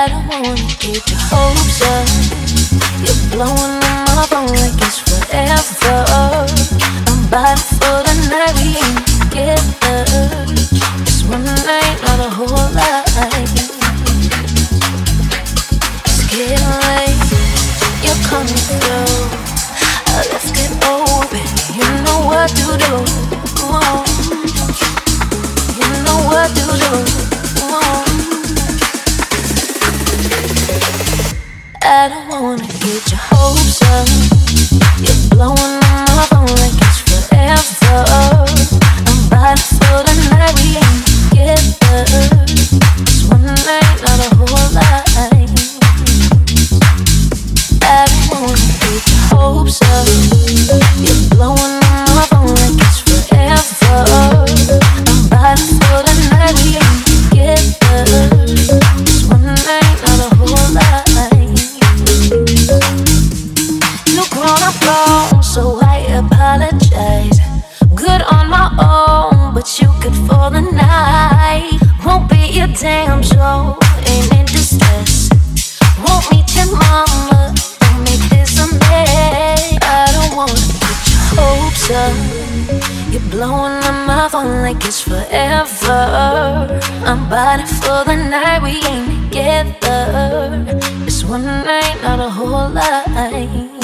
I don't wanna get your hopes up. You're blowing on my phone like it's forever. I'm bad for the night we ain't together. It's one night, not a whole life. It's getting. You're coming through. I don't wanna get your hopes up. You're blowing so I apologize. Good on my own, but you could for the night. Won't be your damn show, ain't in distress. Won't meet your mama, don't make this a mess. I don't wanna get your hopes up. You're blowing on my phone like it's forever. I'm buying for the night we ain't together. It's one night, not a whole life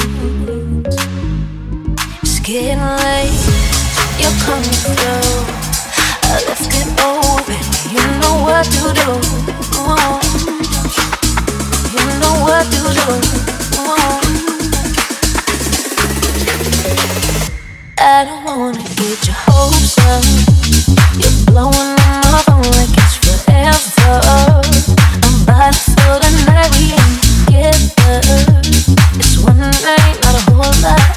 It's one night, not a whole life